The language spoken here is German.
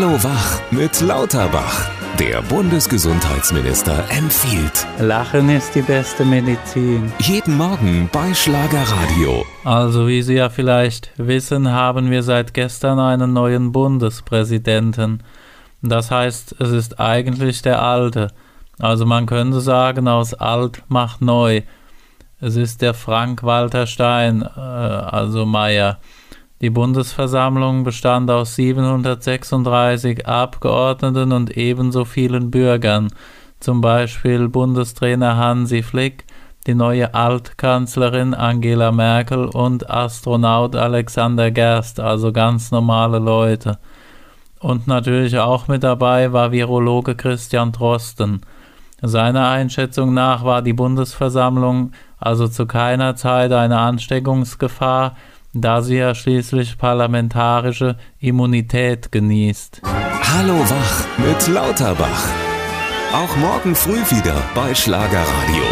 Hallo Wach mit Lauterbach. Der Bundesgesundheitsminister empfiehlt. Lachen ist die beste Medizin. Jeden Morgen bei Schlagerradio. Also wie Sie ja vielleicht wissen, haben wir seit gestern einen neuen Bundespräsidenten. Das heißt, es ist eigentlich der alte. Also man könnte sagen, aus alt macht neu. Es ist der Frank-Walter Stein, äh, also Meyer. Die Bundesversammlung bestand aus 736 Abgeordneten und ebenso vielen Bürgern, zum Beispiel Bundestrainer Hansi Flick, die neue Altkanzlerin Angela Merkel und Astronaut Alexander Gerst, also ganz normale Leute. Und natürlich auch mit dabei war Virologe Christian Drosten. Seiner Einschätzung nach war die Bundesversammlung also zu keiner Zeit eine Ansteckungsgefahr, da sie ja schließlich parlamentarische Immunität genießt. Hallo Wach mit Lauterbach. Auch morgen früh wieder bei Schlagerradio.